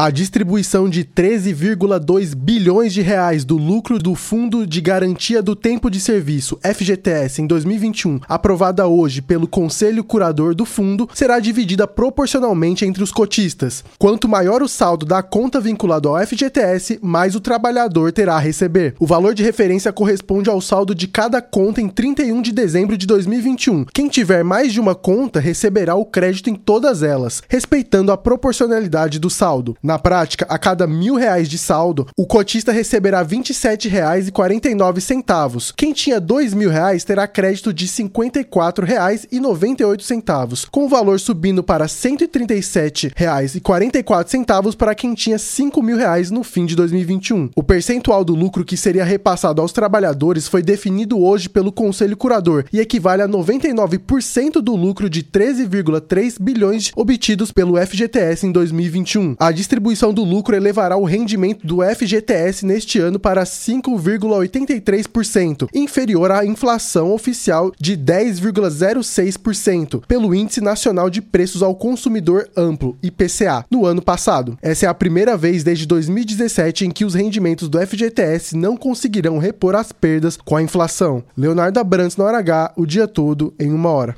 A distribuição de 13,2 bilhões de reais do lucro do Fundo de Garantia do Tempo de Serviço, FGTS, em 2021, aprovada hoje pelo Conselho Curador do Fundo, será dividida proporcionalmente entre os cotistas. Quanto maior o saldo da conta vinculado ao FGTS, mais o trabalhador terá a receber. O valor de referência corresponde ao saldo de cada conta em 31 de dezembro de 2021. Quem tiver mais de uma conta receberá o crédito em todas elas, respeitando a proporcionalidade do saldo. Na prática, a cada mil reais de saldo, o cotista receberá R$ 27,49. Quem tinha dois mil reais terá crédito de R$ 54,98, com o valor subindo para R$ 137,44 para quem tinha cinco mil reais no fim de 2021. O percentual do lucro que seria repassado aos trabalhadores foi definido hoje pelo Conselho Curador e equivale a 99% do lucro de 13,3 bilhões obtidos pelo FGTS em 2021. A distribuição distribuição do lucro elevará o rendimento do FGTS neste ano para 5,83%, inferior à inflação oficial de 10,06% pelo Índice Nacional de Preços ao Consumidor Amplo, IPCA, no ano passado. Essa é a primeira vez desde 2017 em que os rendimentos do FGTS não conseguirão repor as perdas com a inflação. Leonardo Abrantes na hora o dia todo, em uma hora.